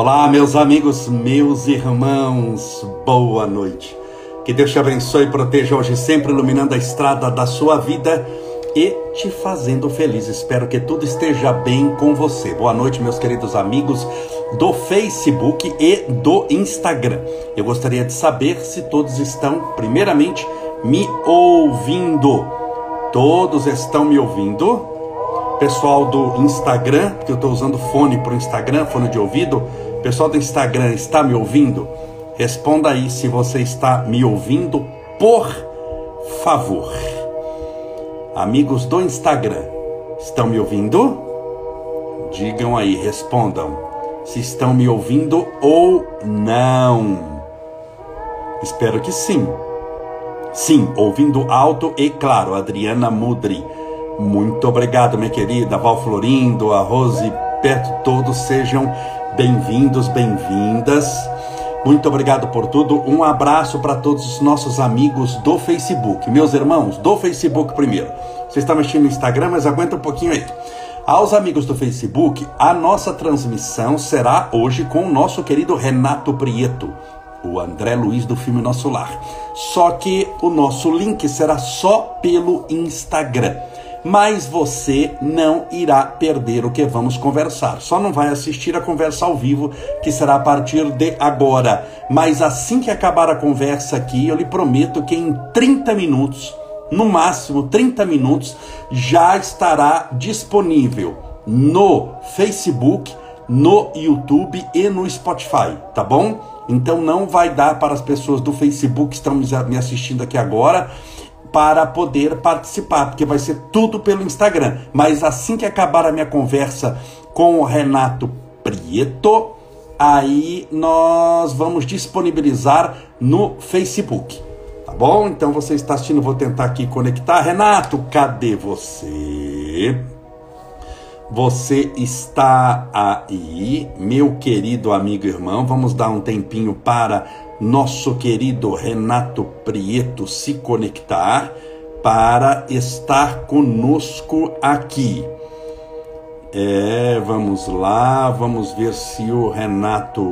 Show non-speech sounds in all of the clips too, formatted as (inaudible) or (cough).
Olá, meus amigos, meus irmãos, boa noite. Que Deus te abençoe e proteja hoje, sempre iluminando a estrada da sua vida e te fazendo feliz. Espero que tudo esteja bem com você. Boa noite, meus queridos amigos do Facebook e do Instagram. Eu gostaria de saber se todos estão, primeiramente, me ouvindo. Todos estão me ouvindo? Pessoal do Instagram, porque eu estou usando fone para o Instagram, fone de ouvido. Pessoal do Instagram, está me ouvindo? Responda aí se você está me ouvindo, por favor. Amigos do Instagram, estão me ouvindo? Digam aí, respondam se estão me ouvindo ou não. Espero que sim. Sim, ouvindo alto e claro, Adriana Mudri. Muito obrigado, minha querida Val Florindo, a Rose, perto todos sejam bem-vindos, bem-vindas. Muito obrigado por tudo. Um abraço para todos os nossos amigos do Facebook. Meus irmãos, do Facebook primeiro. Você está mexendo no Instagram, mas aguenta um pouquinho aí. Aos amigos do Facebook, a nossa transmissão será hoje com o nosso querido Renato Prieto, o André Luiz do filme Nosso Lar. Só que o nosso link será só pelo Instagram mas você não irá perder o que vamos conversar. Só não vai assistir a conversa ao vivo, que será a partir de agora. Mas assim que acabar a conversa aqui, eu lhe prometo que em 30 minutos, no máximo 30 minutos, já estará disponível no Facebook, no YouTube e no Spotify, tá bom? Então não vai dar para as pessoas do Facebook que estão me assistindo aqui agora para poder participar, porque vai ser tudo pelo Instagram. Mas assim que acabar a minha conversa com o Renato Prieto, aí nós vamos disponibilizar no Facebook. Tá bom? Então você está assistindo, vou tentar aqui conectar. Renato, cadê você? Você está aí, meu querido amigo irmão. Vamos dar um tempinho para nosso querido Renato Prieto se conectar para estar conosco aqui. É, vamos lá, vamos ver se o Renato.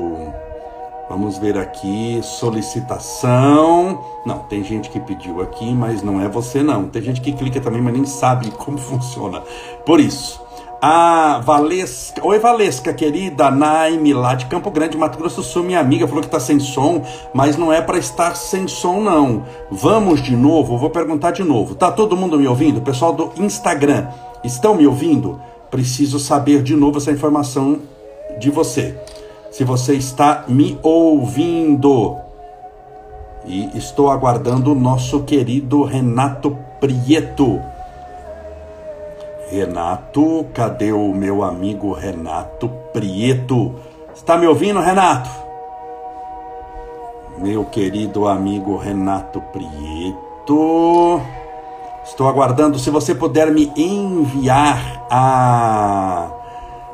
Vamos ver aqui, solicitação. Não, tem gente que pediu aqui, mas não é você não. Tem gente que clica também, mas nem sabe como (laughs) funciona. Por isso, a Valesca, oi Valesca, querida Naime, lá de Campo Grande, Mato Grosso do Sul, minha amiga, falou que está sem som, mas não é para estar sem som, não. Vamos de novo, vou perguntar de novo. Tá todo mundo me ouvindo? Pessoal do Instagram, estão me ouvindo? Preciso saber de novo essa informação de você. Se você está me ouvindo. E estou aguardando o nosso querido Renato Prieto. Renato, cadê o meu amigo Renato Prieto? Está me ouvindo, Renato? Meu querido amigo Renato Prieto. Estou aguardando. Se você puder me enviar a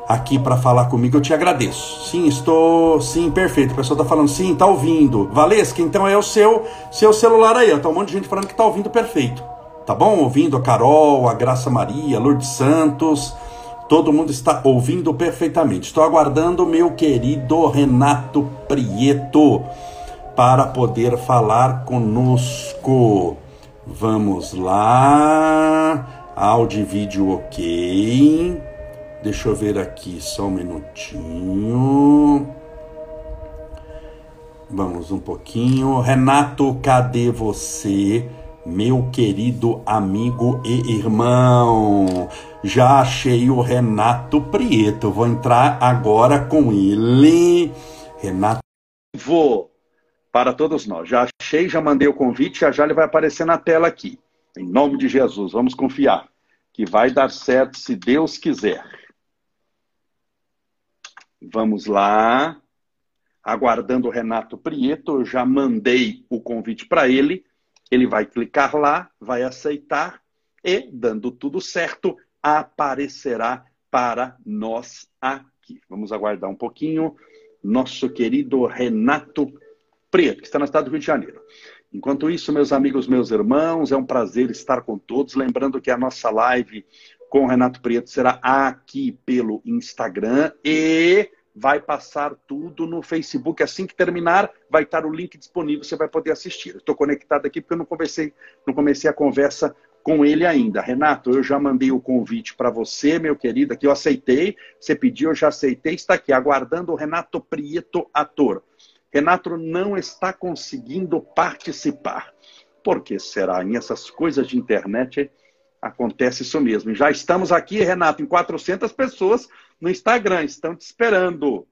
aqui para falar comigo, eu te agradeço. Sim, estou, sim, perfeito. O pessoal está falando, sim, está ouvindo. Valesca, então é o seu, seu celular aí. Está um monte de gente falando que está ouvindo perfeito tá bom? Ouvindo a Carol, a Graça Maria, Lourdes Santos, todo mundo está ouvindo perfeitamente. Estou aguardando o meu querido Renato Prieto para poder falar conosco. Vamos lá. Áudio e vídeo ok. Deixa eu ver aqui só um minutinho. Vamos um pouquinho. Renato, cadê você? Meu querido amigo e irmão. Já achei o Renato Prieto. Vou entrar agora com ele. Renato. Vou para todos nós. Já achei, já mandei o convite, já já ele vai aparecer na tela aqui. Em nome de Jesus, vamos confiar que vai dar certo se Deus quiser. Vamos lá. Aguardando o Renato Prieto, eu já mandei o convite para ele ele vai clicar lá, vai aceitar e, dando tudo certo, aparecerá para nós aqui. Vamos aguardar um pouquinho. Nosso querido Renato Preto, que está no estado do Rio de Janeiro. Enquanto isso, meus amigos, meus irmãos, é um prazer estar com todos. Lembrando que a nossa live com o Renato Preto será aqui pelo Instagram e vai passar tudo no Facebook. Assim que terminar, vai estar o link disponível, você vai poder assistir. Estou conectado aqui porque eu não comecei, não comecei a conversa com ele ainda. Renato, eu já mandei o convite para você, meu querido, aqui eu aceitei. Você pediu, eu já aceitei. Está aqui, aguardando o Renato Prieto, ator. Renato não está conseguindo participar. Por que será? Em essas coisas de internet acontece isso mesmo. Já estamos aqui, Renato, em 400 pessoas no Instagram, estão te esperando.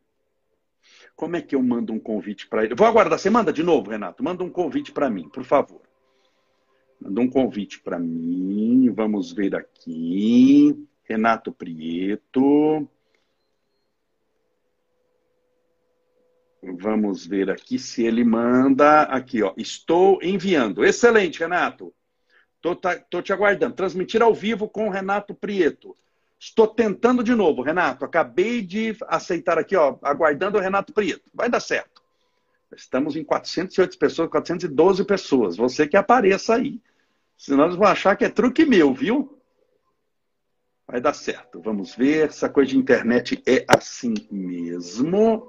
Como é que eu mando um convite para ele? Vou aguardar. Você manda de novo, Renato? Manda um convite para mim, por favor. Manda um convite para mim. Vamos ver aqui. Renato Prieto. Vamos ver aqui se ele manda. Aqui, ó. Estou enviando. Excelente, Renato. Estou tá, te aguardando. Transmitir ao vivo com Renato Prieto. Estou tentando de novo, Renato. Acabei de aceitar aqui, ó, aguardando o Renato Prieto. Vai dar certo. Estamos em 408 pessoas, 412 pessoas. Você que apareça aí. Senão eles vão achar que é truque meu, viu? Vai dar certo. Vamos ver. Essa coisa de internet é assim mesmo.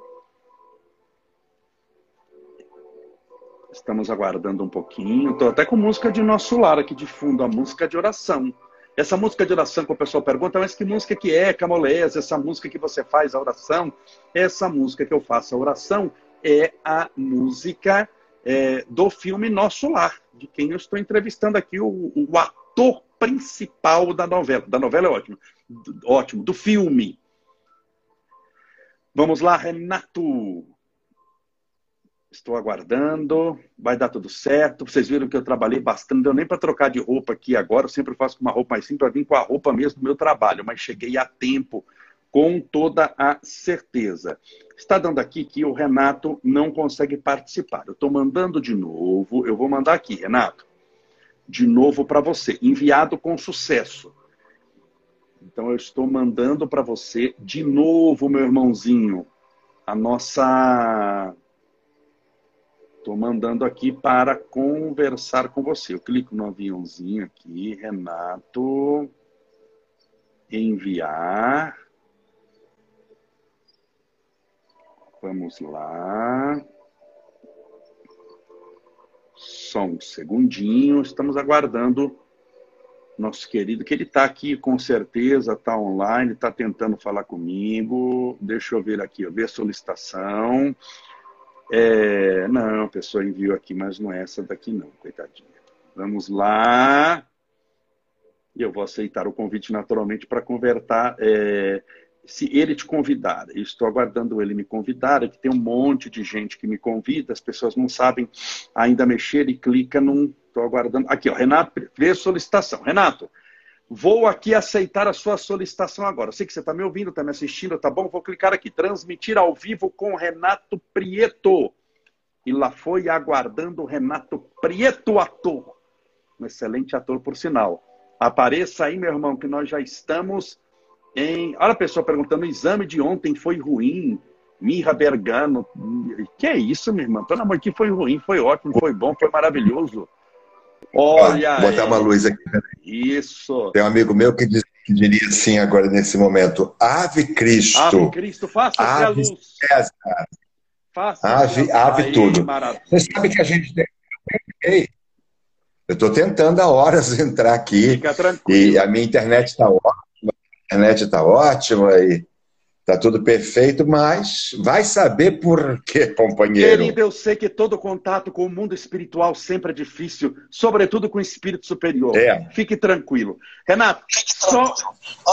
Estamos aguardando um pouquinho. Estou até com música de nosso lar aqui de fundo, a música de oração. Essa música de oração que o pessoal pergunta, mas que música que é, Camolés? Essa música que você faz a oração? Essa música que eu faço a oração é a música é, do filme Nosso Lar, de quem eu estou entrevistando aqui, o, o ator principal da novela. Da novela é ótimo. Ótimo, do filme. Vamos lá, Renato. Estou aguardando, vai dar tudo certo. Vocês viram que eu trabalhei bastante, não deu nem para trocar de roupa aqui agora. Eu sempre faço com uma roupa mais simples, para vir com a roupa mesmo do meu trabalho, mas cheguei a tempo com toda a certeza. Está dando aqui que o Renato não consegue participar. Eu estou mandando de novo, eu vou mandar aqui, Renato, de novo para você, enviado com sucesso. Então eu estou mandando para você de novo, meu irmãozinho, a nossa. Estou mandando aqui para conversar com você. Eu clico no aviãozinho aqui, Renato, enviar. Vamos lá. Só um segundinho. Estamos aguardando nosso querido, que ele está aqui com certeza, está online, está tentando falar comigo. Deixa eu ver aqui, eu ver a solicitação. É, não, a pessoa enviou aqui, mas não é essa daqui não, coitadinha. Vamos lá. E eu vou aceitar o convite naturalmente para convertar. É, se ele te convidar, eu estou aguardando ele me convidar, é que tem um monte de gente que me convida, as pessoas não sabem ainda mexer e clica num. Estou aguardando. Aqui, ó, Renato, vê solicitação. Renato, vou aqui aceitar a sua solicitação agora. Eu sei que você está me ouvindo, está me assistindo, tá bom? Vou clicar aqui, transmitir ao vivo com Renato Prieto. E lá foi aguardando o Renato Prieto, ator. Um excelente ator, por sinal. Apareça aí, meu irmão, que nós já estamos em... Olha a pessoa perguntando: o exame de ontem foi ruim. Mirra Bergano. Que é isso, minha irmã? Pelo amor de Deus, foi ruim, foi ótimo, foi bom, foi maravilhoso. Olha. Vou botar uma luz aqui. Isso. Tem um amigo meu que, diz, que diria assim agora nesse momento: Ave Cristo. Ave Cristo, faça ave a luz. César. Faça ave, ave aí, tudo. Maravilha. Você sabe que a gente tem. Eu estou tentando há horas (laughs) entrar aqui. Fica tranquilo. E a minha internet está ótima internet está ótima e está tudo perfeito, mas vai saber por quê, companheiro. Querido, eu sei que todo contato com o mundo espiritual sempre é difícil, sobretudo com o espírito superior. É. Fique tranquilo. Renato, só,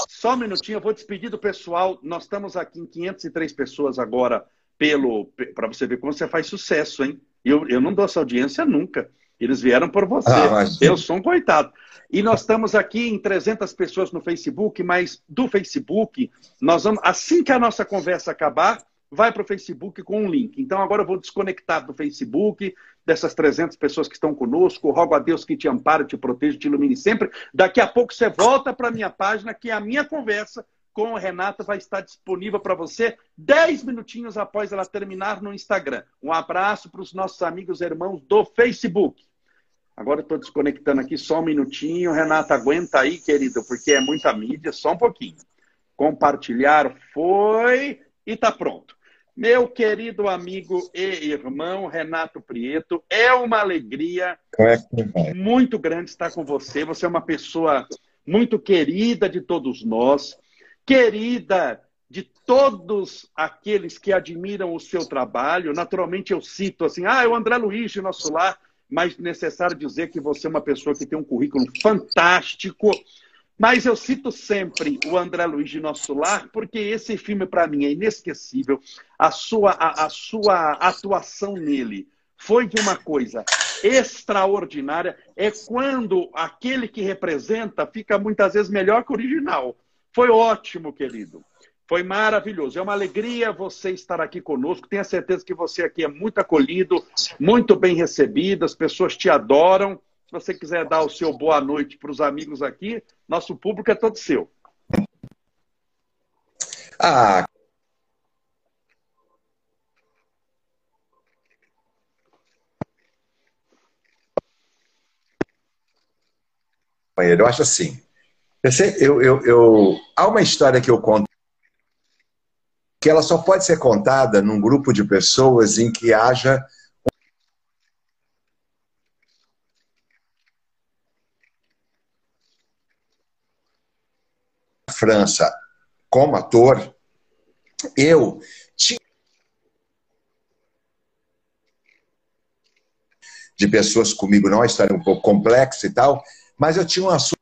só um minutinho, eu vou despedir do pessoal. Nós estamos aqui em 503 pessoas agora, pelo para você ver como você faz sucesso, hein? Eu, eu não dou essa audiência nunca. Eles vieram por você. Ah, mas... Eu sou um coitado. E nós estamos aqui em 300 pessoas no Facebook, mas do Facebook, nós vamos, assim que a nossa conversa acabar, vai para o Facebook com um link. Então agora eu vou desconectar do Facebook, dessas 300 pessoas que estão conosco. Rogo a Deus que te ampare, te proteja, te ilumine sempre. Daqui a pouco você volta para a minha página, que a minha conversa com a Renata vai estar disponível para você 10 minutinhos após ela terminar no Instagram. Um abraço para os nossos amigos e irmãos do Facebook. Agora estou desconectando aqui só um minutinho. Renata, aguenta aí, querido, porque é muita mídia, só um pouquinho. Compartilhar foi. e está pronto. Meu querido amigo e irmão Renato Prieto, é uma alegria é muito grande estar com você. Você é uma pessoa muito querida de todos nós, querida de todos aqueles que admiram o seu trabalho. Naturalmente, eu cito assim: ah, é o André Luiz de Nosso Lar, mas necessário dizer que você é uma pessoa que tem um currículo fantástico. Mas eu cito sempre o André Luiz de Nosso Lar, porque esse filme, para mim, é inesquecível. A sua, a, a sua atuação nele foi de uma coisa extraordinária. É quando aquele que representa fica muitas vezes melhor que o original. Foi ótimo, querido. Foi maravilhoso. É uma alegria você estar aqui conosco. Tenho certeza que você aqui é muito acolhido, muito bem recebido, as pessoas te adoram. Se você quiser dar o seu boa noite para os amigos aqui, nosso público é todo seu. Ah, Eu acho assim. Eu, eu, eu, há uma história que eu conto que ela só pode ser contada num grupo de pessoas em que haja França como ator, eu tinha de pessoas comigo, não, a história é um pouco complexa e tal, mas eu tinha um assunto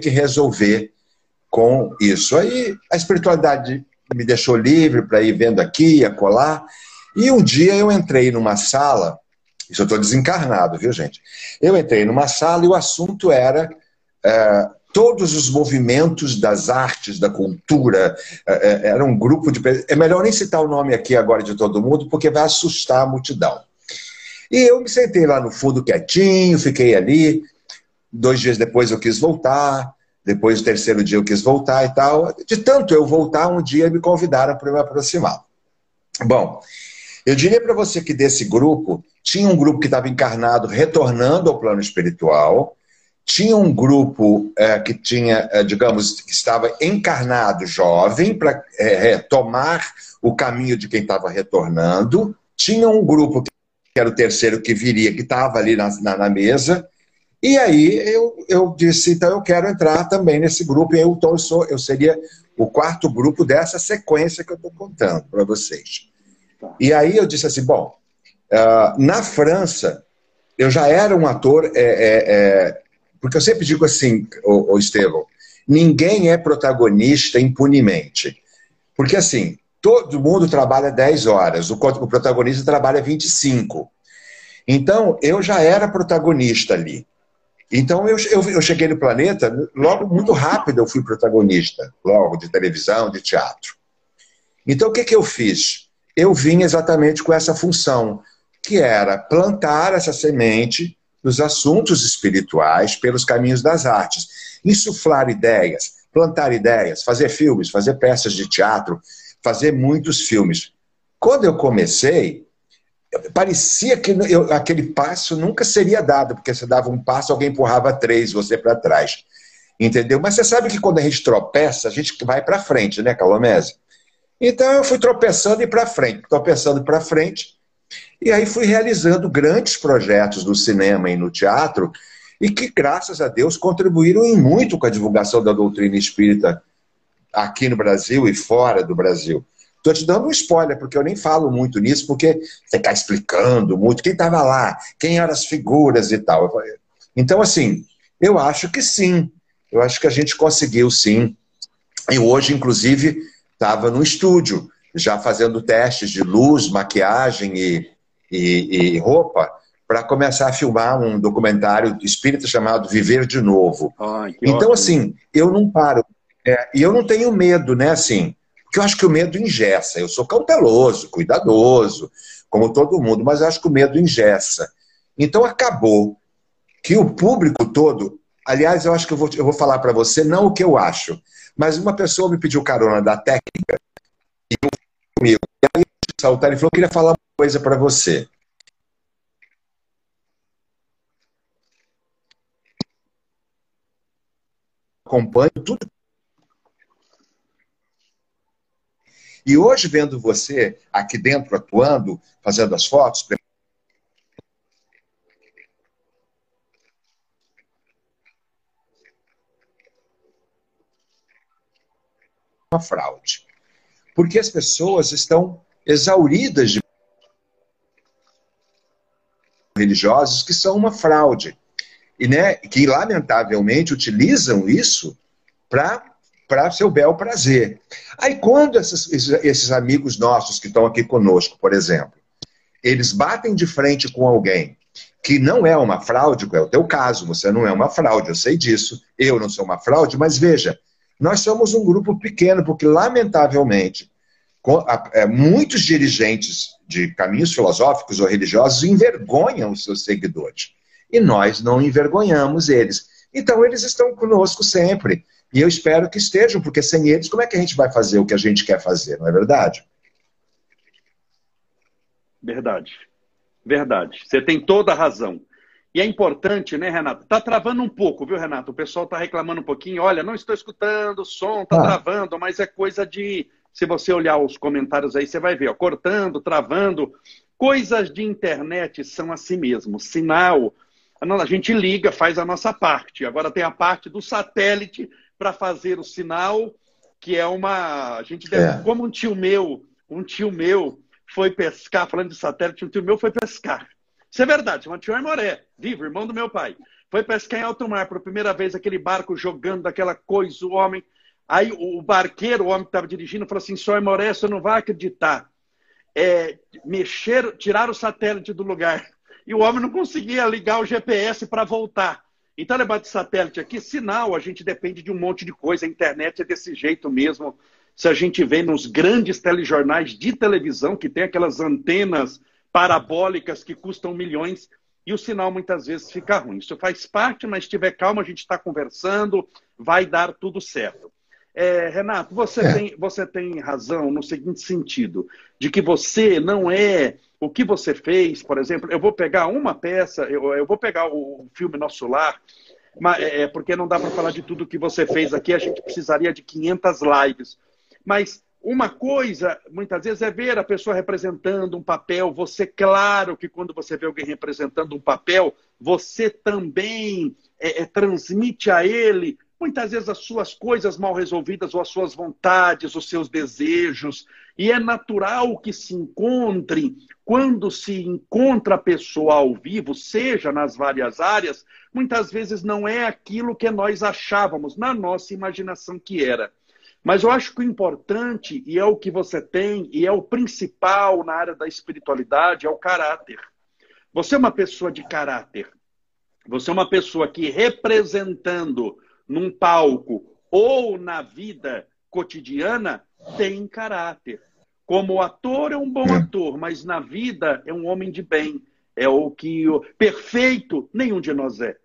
que resolver com isso. Aí a espiritualidade me deixou livre para ir vendo aqui, acolá. E um dia eu entrei numa sala, isso eu estou desencarnado, viu, gente? Eu entrei numa sala e o assunto era é, todos os movimentos das artes, da cultura. É, é era um grupo de. É melhor nem citar o nome aqui agora de todo mundo, porque vai assustar a multidão. E eu me sentei lá no fundo quietinho, fiquei ali. Dois dias depois eu quis voltar. Depois, do terceiro dia, eu quis voltar e tal. De tanto eu voltar, um dia me convidaram para me aproximar. Bom, eu diria para você que desse grupo, tinha um grupo que estava encarnado, retornando ao plano espiritual, tinha um grupo é, que tinha, é, digamos, que estava encarnado jovem para é, retomar o caminho de quem estava retornando, tinha um grupo que era o terceiro que viria, que estava ali na, na, na mesa, e aí eu, eu disse, então eu quero entrar também nesse grupo, e eu, então eu, sou, eu seria o quarto grupo dessa sequência que eu estou contando para vocês. Tá. E aí eu disse assim, bom, uh, na França, eu já era um ator, é, é, é, porque eu sempre digo assim, o, o Estevão, ninguém é protagonista impunemente. Porque assim, todo mundo trabalha 10 horas, o, o protagonista trabalha 25. Então, eu já era protagonista ali. Então eu, eu, eu, cheguei no planeta, logo muito rápido eu fui protagonista, logo de televisão, de teatro. Então o que, que eu fiz? Eu vim exatamente com essa função, que era plantar essa semente dos assuntos espirituais pelos caminhos das artes, insuflar ideias, plantar ideias, fazer filmes, fazer peças de teatro, fazer muitos filmes. Quando eu comecei, parecia que eu, aquele passo nunca seria dado, porque você dava um passo, alguém empurrava três, você para trás. Entendeu? Mas você sabe que quando a gente tropeça, a gente vai para frente, né, Calomese? Então eu fui tropeçando e para frente, tropeçando para frente, e aí fui realizando grandes projetos no cinema e no teatro, e que, graças a Deus, contribuíram em muito com a divulgação da doutrina espírita aqui no Brasil e fora do Brasil. Estou te dando um spoiler, porque eu nem falo muito nisso, porque você está explicando muito quem estava lá, quem eram as figuras e tal. Então, assim, eu acho que sim. Eu acho que a gente conseguiu sim. E hoje, inclusive, estava no estúdio, já fazendo testes de luz, maquiagem e, e, e roupa, para começar a filmar um documentário espírita chamado Viver de Novo. então, ótimo. assim, eu não paro. É, e eu não tenho medo, né? Assim, porque eu acho que o medo ingessa. Eu sou cauteloso, cuidadoso, como todo mundo, mas eu acho que o medo ingessa. Então acabou que o público todo. Aliás, eu acho que eu vou, eu vou falar para você não o que eu acho, mas uma pessoa me pediu carona da técnica e eu comigo. E aí, saltar, ele falou: eu queria falar uma coisa para você. Acompanho tudo E hoje, vendo você aqui dentro atuando, fazendo as fotos, uma fraude. Porque as pessoas estão exauridas de religiosos que são uma fraude. E né, que, lamentavelmente, utilizam isso para seu bel prazer. Aí, quando esses, esses amigos nossos que estão aqui conosco, por exemplo, eles batem de frente com alguém que não é uma fraude, é o teu caso, você não é uma fraude, eu sei disso, eu não sou uma fraude, mas veja, nós somos um grupo pequeno, porque, lamentavelmente, é, muitos dirigentes de caminhos filosóficos ou religiosos envergonham os seus seguidores. E nós não envergonhamos eles. Então, eles estão conosco sempre. E eu espero que estejam, porque sem eles, como é que a gente vai fazer o que a gente quer fazer, não é verdade? Verdade. Verdade. Você tem toda a razão. E é importante, né, Renato? Tá travando um pouco, viu, Renato? O pessoal tá reclamando um pouquinho. Olha, não estou escutando, o som tá ah. travando, mas é coisa de. Se você olhar os comentários aí, você vai ver, ó, cortando, travando. Coisas de internet são assim mesmo. Sinal. A gente liga, faz a nossa parte. Agora tem a parte do satélite para fazer o sinal, que é uma. A gente deve. É. Como um tio meu, um tio meu foi pescar, falando de satélite, um tio meu foi pescar. Isso é verdade, chama Tio Moré, vivo, irmão do meu pai. Foi pescar em alto mar pela primeira vez, aquele barco jogando daquela coisa, o homem. Aí o barqueiro, o homem que estava dirigindo, falou assim: Senhor Moré, você não vai acreditar. É, mexer, tirar o satélite do lugar. E o homem não conseguia ligar o GPS para voltar. Então, ele bate satélite aqui, sinal, a gente depende de um monte de coisa. A internet é desse jeito mesmo. Se a gente vê nos grandes telejornais de televisão, que tem aquelas antenas parabólicas que custam milhões e o sinal muitas vezes fica ruim. Isso faz parte, mas se tiver calma, a gente está conversando, vai dar tudo certo. É, Renato, você, é. Tem, você tem razão no seguinte sentido, de que você não é o que você fez, por exemplo, eu vou pegar uma peça, eu, eu vou pegar o filme Nosso Lar, mas, é, é porque não dá para falar de tudo que você fez aqui, a gente precisaria de 500 lives. Mas uma coisa, muitas vezes, é ver a pessoa representando um papel. Você, claro que quando você vê alguém representando um papel, você também é, é, transmite a ele, muitas vezes, as suas coisas mal resolvidas, ou as suas vontades, os seus desejos. E é natural que se encontre, quando se encontra a pessoa ao vivo, seja nas várias áreas, muitas vezes não é aquilo que nós achávamos, na nossa imaginação que era. Mas eu acho que o importante, e é o que você tem, e é o principal na área da espiritualidade, é o caráter. Você é uma pessoa de caráter. Você é uma pessoa que, representando num palco ou na vida cotidiana, tem caráter. Como ator é um bom é. ator, mas na vida é um homem de bem. É o que o perfeito nenhum de nós é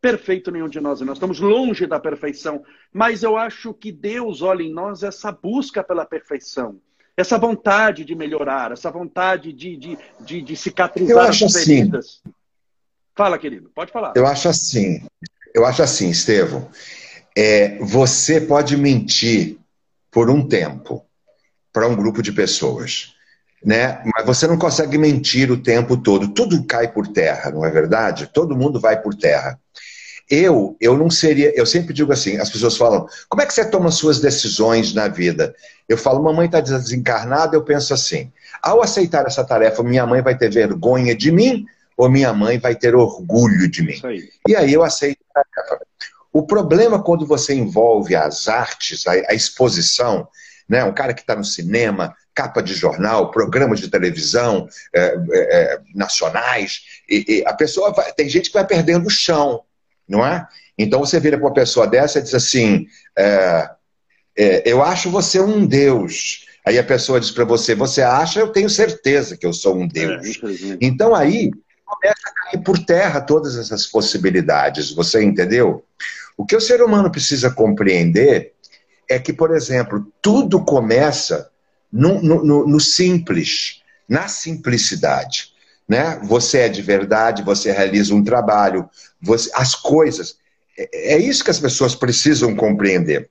perfeito nenhum de nós, nós estamos longe da perfeição, mas eu acho que Deus olha em nós essa busca pela perfeição, essa vontade de melhorar, essa vontade de, de, de, de cicatrizar eu acho as feridas. Assim, Fala, querido, pode falar. Eu acho assim, eu acho assim, Estevão, é, você pode mentir por um tempo para um grupo de pessoas. Né? Mas você não consegue mentir o tempo todo. Tudo cai por terra, não é verdade? Todo mundo vai por terra. Eu, eu não seria, eu sempre digo assim, as pessoas falam, como é que você toma suas decisões na vida? Eu falo, mamãe está desencarnada, eu penso assim, ao aceitar essa tarefa, minha mãe vai ter vergonha de mim ou minha mãe vai ter orgulho de mim? Aí. E aí eu aceito tarefa. O problema quando você envolve as artes, a, a exposição, né? um cara que está no cinema, capa de jornal, programas de televisão é, é, é, nacionais, e, e a pessoa vai, tem gente que vai perdendo o chão não é? Então você vira para uma pessoa dessa e diz assim: é, é, Eu acho você um Deus. Aí a pessoa diz para você: Você acha? Eu tenho certeza que eu sou um Deus. É, então aí começa a cair por terra todas essas possibilidades. Você entendeu? O que o ser humano precisa compreender é que, por exemplo, tudo começa no, no, no simples, na simplicidade né? Você é de verdade, você realiza um trabalho, você, as coisas. É, é isso que as pessoas precisam compreender.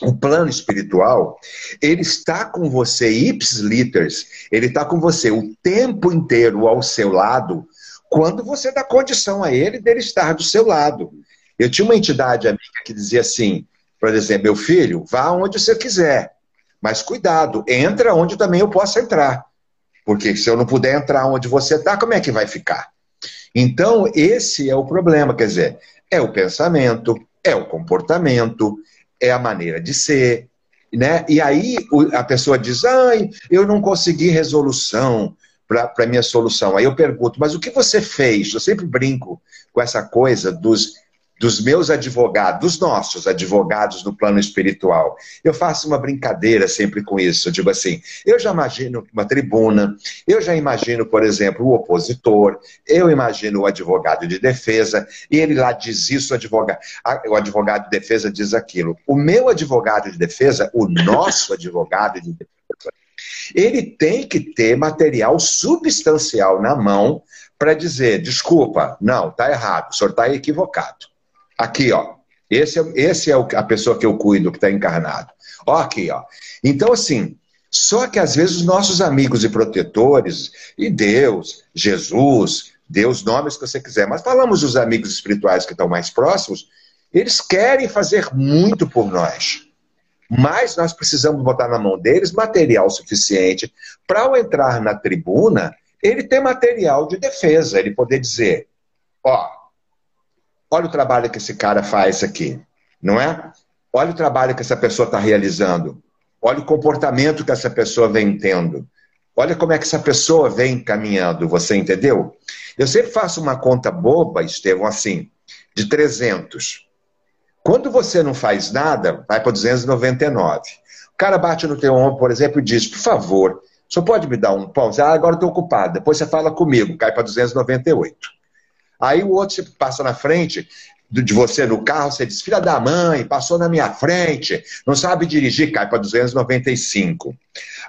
o plano espiritual, ele está com você ips liters, ele está com você o tempo inteiro ao seu lado, quando você dá condição a ele dele estar do seu lado. Eu tinha uma entidade amiga que dizia assim, por exemplo, meu filho, vá onde você quiser, mas cuidado, entra onde também eu possa entrar. Porque se eu não puder entrar onde você está, como é que vai ficar? Então, esse é o problema, quer dizer, é o pensamento, é o comportamento, é a maneira de ser, né? E aí a pessoa diz: ai, eu não consegui resolução para a minha solução. Aí eu pergunto: mas o que você fez? Eu sempre brinco com essa coisa dos dos meus advogados, dos nossos advogados no plano espiritual. Eu faço uma brincadeira sempre com isso. Eu digo assim: eu já imagino uma tribuna, eu já imagino, por exemplo, o opositor, eu imagino o advogado de defesa, e ele lá diz isso, o advogado, o advogado de defesa diz aquilo. O meu advogado de defesa, o nosso advogado de defesa, ele tem que ter material substancial na mão para dizer: desculpa, não, está errado, o senhor está equivocado. Aqui, ó. Esse é, esse é a pessoa que eu cuido, que está encarnado. Ó, aqui, ó. Então, assim, só que às vezes os nossos amigos e protetores, e Deus, Jesus, Deus, nomes que você quiser, mas falamos dos amigos espirituais que estão mais próximos, eles querem fazer muito por nós. Mas nós precisamos botar na mão deles material suficiente para, ao entrar na tribuna, ele ter material de defesa, ele poder dizer: ó, Olha o trabalho que esse cara faz aqui, não é? Olha o trabalho que essa pessoa está realizando. Olha o comportamento que essa pessoa vem tendo. Olha como é que essa pessoa vem caminhando, você entendeu? Eu sempre faço uma conta boba, Estevão, assim, de 300. Quando você não faz nada, vai para 299. O cara bate no teu ombro, por exemplo, e diz, por favor, só pode me dar um pão? Ah, agora estou ocupado. Depois você fala comigo, cai para 298. Aí o outro passa na frente de você no carro, você diz, filha da mãe, passou na minha frente, não sabe dirigir, cai para 295.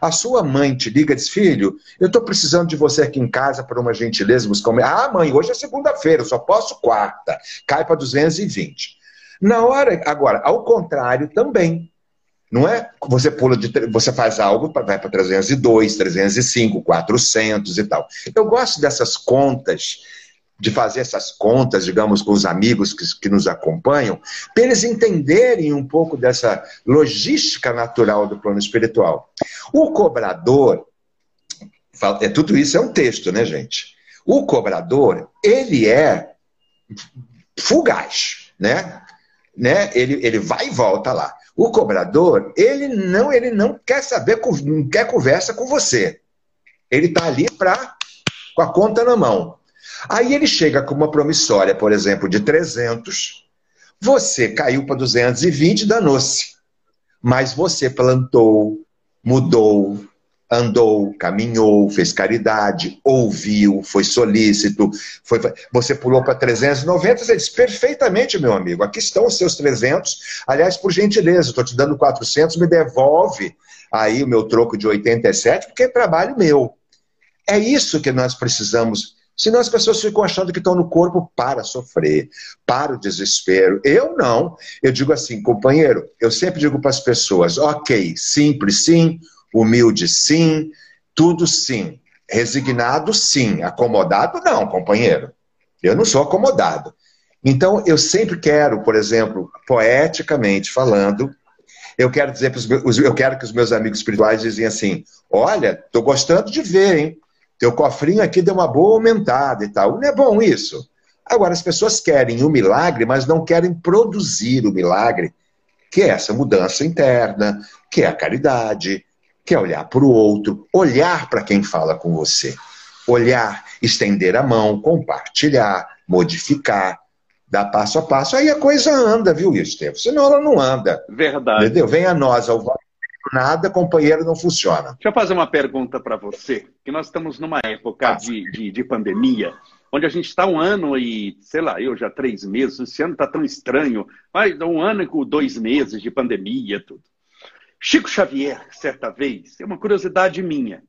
A sua mãe te liga e diz, filho, eu estou precisando de você aqui em casa para uma gentileza buscar Ah, mãe, hoje é segunda-feira, só posso quarta, cai para 220. Na hora, agora, ao contrário também. Não é? Você pula de, você faz algo, vai para 302, 305, 400 e tal. Eu gosto dessas contas de fazer essas contas, digamos, com os amigos que, que nos acompanham, para eles entenderem um pouco dessa logística natural do plano espiritual. O cobrador, é tudo isso é um texto, né, gente? O cobrador, ele é fugaz, né? Né? Ele, ele vai e volta lá. O cobrador, ele não, ele não quer saber, não quer conversa com você. Ele está ali para com a conta na mão. Aí ele chega com uma promissória, por exemplo, de 300, você caiu para 220, danou-se. Mas você plantou, mudou, andou, caminhou, fez caridade, ouviu, foi solícito, foi, você pulou para 390, você disse, perfeitamente, meu amigo, aqui estão os seus 300, aliás, por gentileza, estou te dando 400, me devolve aí o meu troco de 87, porque é trabalho meu. É isso que nós precisamos Senão as pessoas ficam achando que estão no corpo para sofrer, para o desespero. Eu não. Eu digo assim, companheiro, eu sempre digo para as pessoas: ok, simples sim, humilde sim, tudo sim. Resignado sim, acomodado não, companheiro. Eu não sou acomodado. Então, eu sempre quero, por exemplo, poeticamente falando, eu quero dizer para os eu quero que os meus amigos espirituais dizem assim: olha, estou gostando de ver, hein? Teu cofrinho aqui deu uma boa aumentada e tal. Não é bom isso? Agora, as pessoas querem o milagre, mas não querem produzir o milagre, que é essa mudança interna, que é a caridade, que é olhar para o outro, olhar para quem fala com você. Olhar, estender a mão, compartilhar, modificar, dar passo a passo. Aí a coisa anda, viu, Estevam? Senão ela não anda. Verdade. Entendeu? Vem a nós ao nada, companheiro, não funciona. Deixa eu fazer uma pergunta para você, que nós estamos numa época de, de, de, pandemia, onde a gente está um ano e, sei lá, eu já três meses, esse ano está tão estranho, mas um ano com dois meses de pandemia, tudo. Chico Xavier, certa vez, é uma curiosidade minha,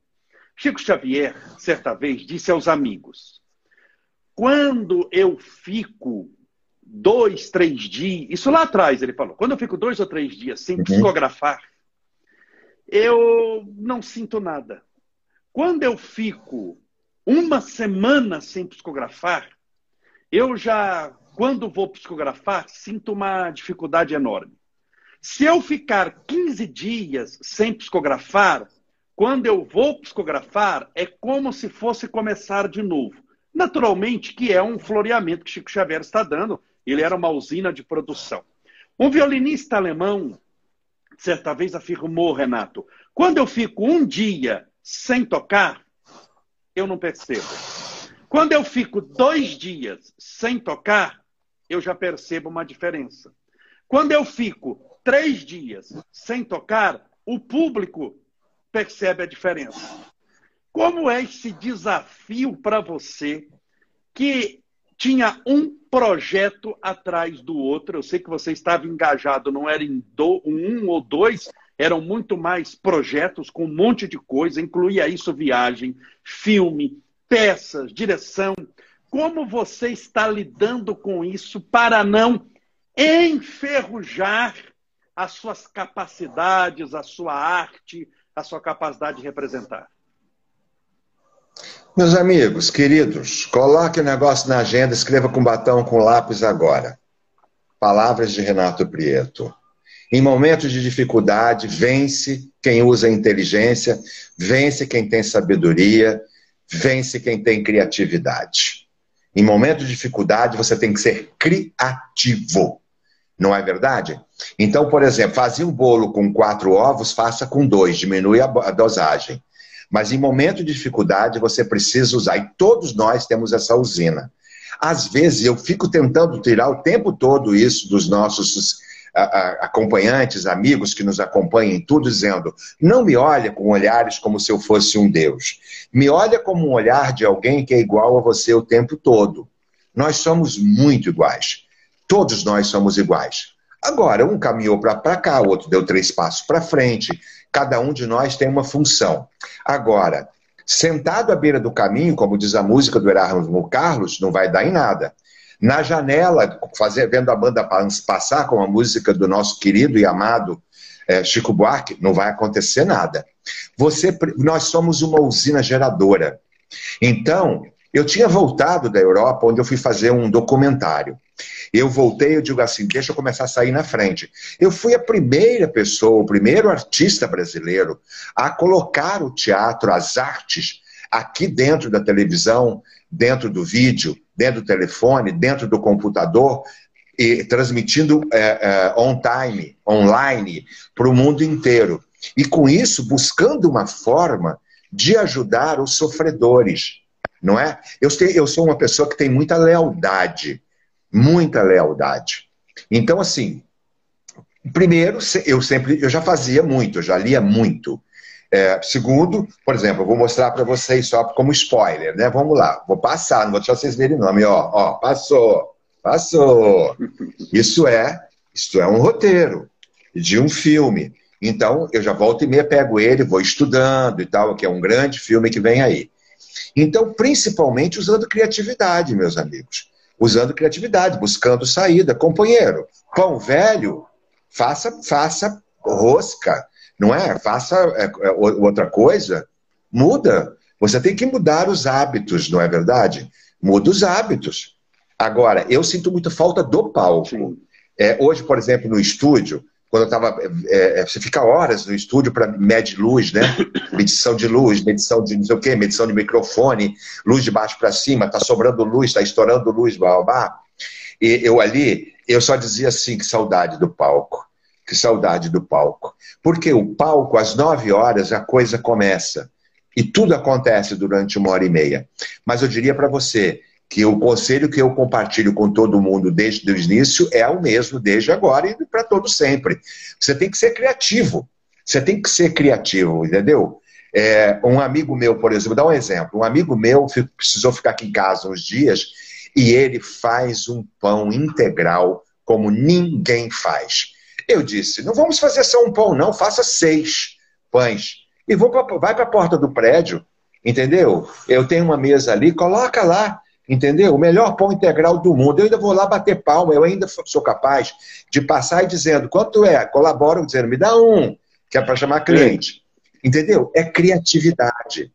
Chico Xavier, certa vez, disse aos amigos, quando eu fico dois, três dias, isso lá atrás ele falou, quando eu fico dois ou três dias sem uhum. psicografar, eu não sinto nada. Quando eu fico uma semana sem psicografar, eu já, quando vou psicografar, sinto uma dificuldade enorme. Se eu ficar 15 dias sem psicografar, quando eu vou psicografar, é como se fosse começar de novo. Naturalmente que é um floreamento que Chico Xavier está dando, ele era uma usina de produção. Um violinista alemão, certa vez afirmou, Renato, quando eu fico um dia sem tocar, eu não percebo. Quando eu fico dois dias sem tocar, eu já percebo uma diferença. Quando eu fico três dias sem tocar, o público percebe a diferença. Como é esse desafio para você que tinha um projeto atrás do outro? Eu sei que você estava engajado, não era em do, um ou dois, eram muito mais projetos com um monte de coisa, incluía isso viagem, filme, peças, direção. Como você está lidando com isso para não enferrujar as suas capacidades, a sua arte, a sua capacidade de representar? Meus amigos, queridos, coloque o negócio na agenda, escreva com batom, com lápis agora. Palavras de Renato Prieto. Em momentos de dificuldade, vence quem usa inteligência, vence quem tem sabedoria, vence quem tem criatividade. Em momentos de dificuldade, você tem que ser criativo. Não é verdade? Então, por exemplo, fazer um bolo com quatro ovos, faça com dois, diminui a dosagem. Mas em momento de dificuldade, você precisa usar. E todos nós temos essa usina. Às vezes, eu fico tentando tirar o tempo todo isso dos nossos acompanhantes, amigos que nos acompanham tudo, dizendo: não me olha com olhares como se eu fosse um Deus. Me olha como um olhar de alguém que é igual a você o tempo todo. Nós somos muito iguais. Todos nós somos iguais. Agora, um caminhou para cá, o outro deu três passos para frente. Cada um de nós tem uma função. Agora, sentado à beira do caminho, como diz a música do Erasmo Carlos, não vai dar em nada. Na janela, fazer, vendo a banda passar com a música do nosso querido e amado é, Chico Buarque, não vai acontecer nada. Você, nós somos uma usina geradora. Então, eu tinha voltado da Europa, onde eu fui fazer um documentário. Eu voltei, eu digo assim, deixa eu começar a sair na frente. Eu fui a primeira pessoa, o primeiro artista brasileiro a colocar o teatro, as artes, aqui dentro da televisão, dentro do vídeo, dentro do telefone, dentro do computador, e transmitindo é, é, on time, online, para o mundo inteiro. E com isso, buscando uma forma de ajudar os sofredores, não é? Eu, eu sou uma pessoa que tem muita lealdade muita lealdade. Então, assim, primeiro, eu sempre, eu já fazia muito, eu já lia muito. É, segundo, por exemplo, eu vou mostrar para vocês só como spoiler, né? Vamos lá, vou passar, não vou deixar vocês verem o nome, ó, ó, passou, passou. Isso é, isso é um roteiro de um filme. Então, eu já volto e meia pego ele, vou estudando e tal, que é um grande filme que vem aí. Então, principalmente usando criatividade, meus amigos usando criatividade, buscando saída. Companheiro, pão velho, faça, faça rosca, não é? Faça é, é, outra coisa, muda. Você tem que mudar os hábitos, não é verdade? Muda os hábitos. Agora, eu sinto muita falta do palco. É, hoje, por exemplo, no estúdio, quando eu estava. É, é, você fica horas no estúdio para medir luz, né? Medição de luz, medição de não sei o quê, medição de microfone, luz de baixo para cima, tá sobrando luz, tá estourando luz, blá, blá. E eu ali, eu só dizia assim: que saudade do palco. Que saudade do palco. Porque o palco, às nove horas, a coisa começa. E tudo acontece durante uma hora e meia. Mas eu diria para você, que o conselho que eu compartilho com todo mundo desde o início é o mesmo desde agora e para todo sempre. Você tem que ser criativo. Você tem que ser criativo, entendeu? É, um amigo meu, por exemplo, dá um exemplo. Um amigo meu precisou ficar aqui em casa uns dias e ele faz um pão integral como ninguém faz. Eu disse: não vamos fazer só um pão, não, faça seis pães. E vou pra, vai para a porta do prédio, entendeu? Eu tenho uma mesa ali, coloca lá Entendeu? O melhor pão integral do mundo. Eu ainda vou lá bater palma, eu ainda sou capaz de passar e dizendo quanto é, colaboro dizendo, me dá um, que é para chamar cliente. Entendeu? É criatividade.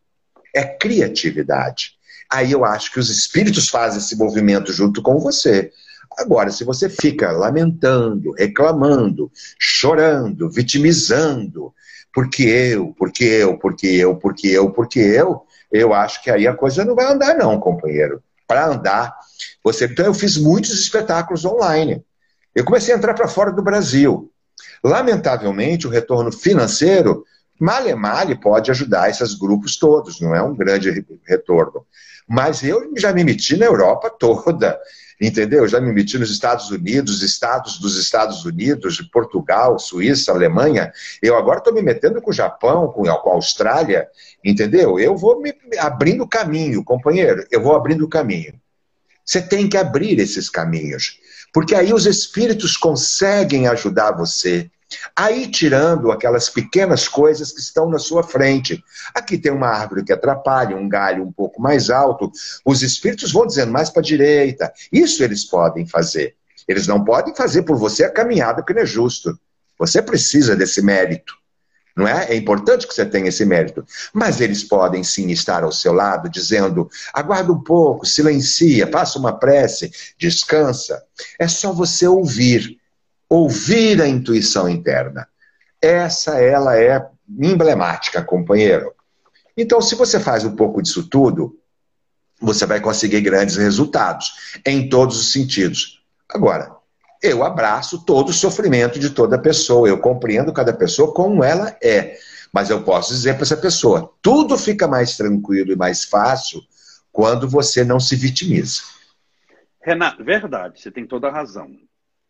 É criatividade. Aí eu acho que os espíritos fazem esse movimento junto com você. Agora, se você fica lamentando, reclamando, chorando, vitimizando, porque eu, porque eu, porque eu, porque eu, porque eu, eu acho que aí a coisa não vai andar, não, companheiro. Para andar, você. Então, eu fiz muitos espetáculos online. Eu comecei a entrar para fora do Brasil. Lamentavelmente, o retorno financeiro, male male, pode ajudar esses grupos todos, não é um grande retorno. Mas eu já me meti na Europa toda. Entendeu? Eu já me meti nos Estados Unidos, estados dos Estados Unidos, de Portugal, Suíça, Alemanha. Eu agora estou me metendo com o Japão, com a Austrália, entendeu? Eu vou me abrindo caminho, companheiro, eu vou abrindo caminho. Você tem que abrir esses caminhos, porque aí os espíritos conseguem ajudar você Aí tirando aquelas pequenas coisas que estão na sua frente. Aqui tem uma árvore que atrapalha, um galho um pouco mais alto. Os espíritos vão dizendo mais para a direita. Isso eles podem fazer. Eles não podem fazer por você a caminhada que não é justo. Você precisa desse mérito. Não é? É importante que você tenha esse mérito. Mas eles podem sim estar ao seu lado, dizendo: aguarda um pouco, silencia, faça uma prece, descansa. É só você ouvir ouvir a intuição interna. Essa ela é emblemática, companheiro. Então, se você faz um pouco disso tudo, você vai conseguir grandes resultados em todos os sentidos. Agora, eu abraço todo o sofrimento de toda pessoa, eu compreendo cada pessoa como ela é, mas eu posso dizer para essa pessoa: tudo fica mais tranquilo e mais fácil quando você não se vitimiza. Renato, verdade, você tem toda a razão.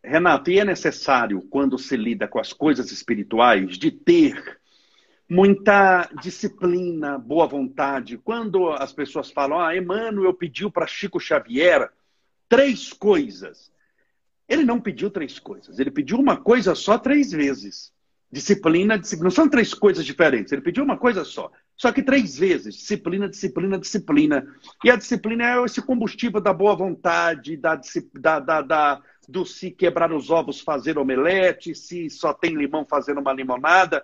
Renato, e é necessário, quando se lida com as coisas espirituais, de ter muita disciplina, boa vontade. Quando as pessoas falam, ah, Emmanuel pediu para Chico Xavier três coisas. Ele não pediu três coisas, ele pediu uma coisa só três vezes. Disciplina, disciplina. Não são três coisas diferentes, ele pediu uma coisa só. Só que três vezes. Disciplina, disciplina, disciplina. E a disciplina é esse combustível da boa vontade, da, da, da, da do se quebrar os ovos fazer omelete, se só tem limão fazendo uma limonada.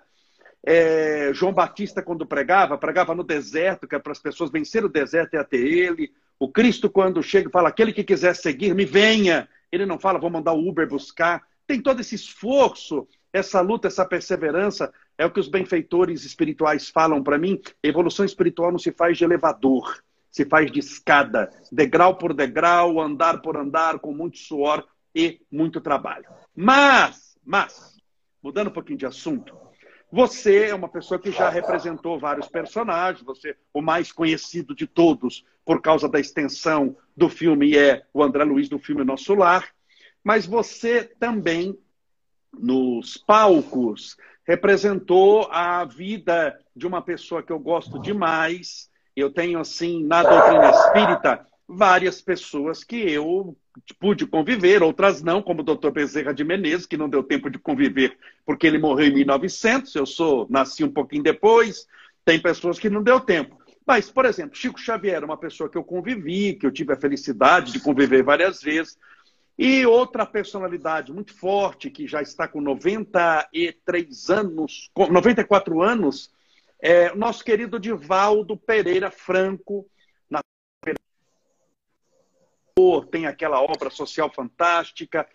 É, João Batista, quando pregava, pregava no deserto, que é para as pessoas vencer o deserto e até ele. O Cristo, quando chega fala, aquele que quiser seguir, me venha. Ele não fala, vou mandar o Uber buscar. Tem todo esse esforço, essa luta, essa perseverança. É o que os benfeitores espirituais falam para mim. Evolução espiritual não se faz de elevador, se faz de escada, degrau por degrau, andar por andar, com muito suor, e muito trabalho. Mas, mas, mudando um pouquinho de assunto, você é uma pessoa que já representou vários personagens, você o mais conhecido de todos por causa da extensão do filme é o André Luiz do filme Nosso Lar, mas você também nos palcos representou a vida de uma pessoa que eu gosto demais. Eu tenho assim na doutrina espírita várias pessoas que eu pude conviver, outras não, como o doutor Bezerra de Menezes, que não deu tempo de conviver porque ele morreu em 1900, eu sou nasci um pouquinho depois, tem pessoas que não deu tempo. Mas, por exemplo, Chico Xavier, uma pessoa que eu convivi, que eu tive a felicidade de conviver várias vezes, e outra personalidade muito forte, que já está com 93 anos, 94 anos, é o nosso querido Divaldo Pereira Franco, tem aquela obra social fantástica.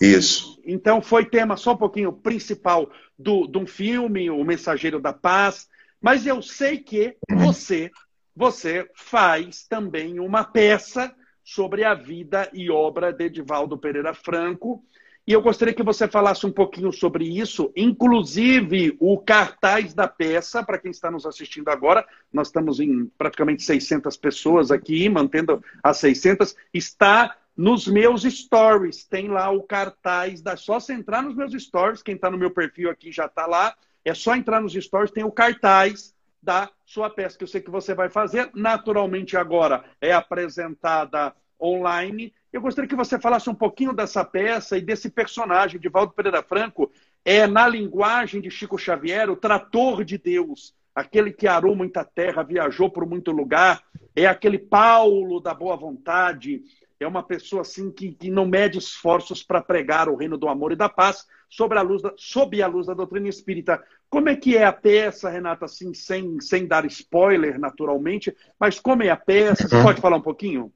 Isso. Então foi tema só um pouquinho principal do, de um filme, O Mensageiro da Paz. Mas eu sei que você, você faz também uma peça sobre a vida e obra de Edivaldo Pereira Franco. E eu gostaria que você falasse um pouquinho sobre isso, inclusive o cartaz da peça, para quem está nos assistindo agora, nós estamos em praticamente 600 pessoas aqui, mantendo as 600, está nos meus stories, tem lá o cartaz, da... só você entrar nos meus stories, quem está no meu perfil aqui já está lá, é só entrar nos stories, tem o cartaz da sua peça, que eu sei que você vai fazer, naturalmente agora é apresentada online, eu gostaria que você falasse um pouquinho dessa peça e desse personagem de Valdo Pereira Franco, é na linguagem de Chico Xavier, o trator de Deus. aquele que arou muita terra, viajou por muito lugar, é aquele Paulo da boa vontade, é uma pessoa assim que, que não mede esforços para pregar o reino do amor e da paz sobre a luz da, sob a luz da doutrina espírita. Como é que é a peça, Renata, assim, sem, sem dar spoiler, naturalmente, mas como é a peça? Você uhum. pode falar um pouquinho?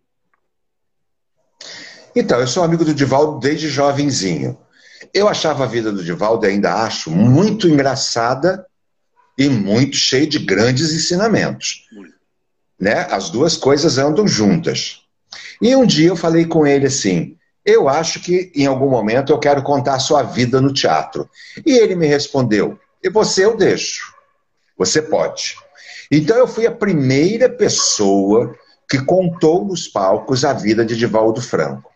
Então, eu sou amigo do Divaldo desde jovenzinho. Eu achava a vida do Divaldo, e ainda acho, muito engraçada e muito cheia de grandes ensinamentos. Né? As duas coisas andam juntas. E um dia eu falei com ele assim: eu acho que em algum momento eu quero contar a sua vida no teatro. E ele me respondeu: e você eu deixo. Você pode. Então eu fui a primeira pessoa que contou nos palcos a vida de Divaldo Franco.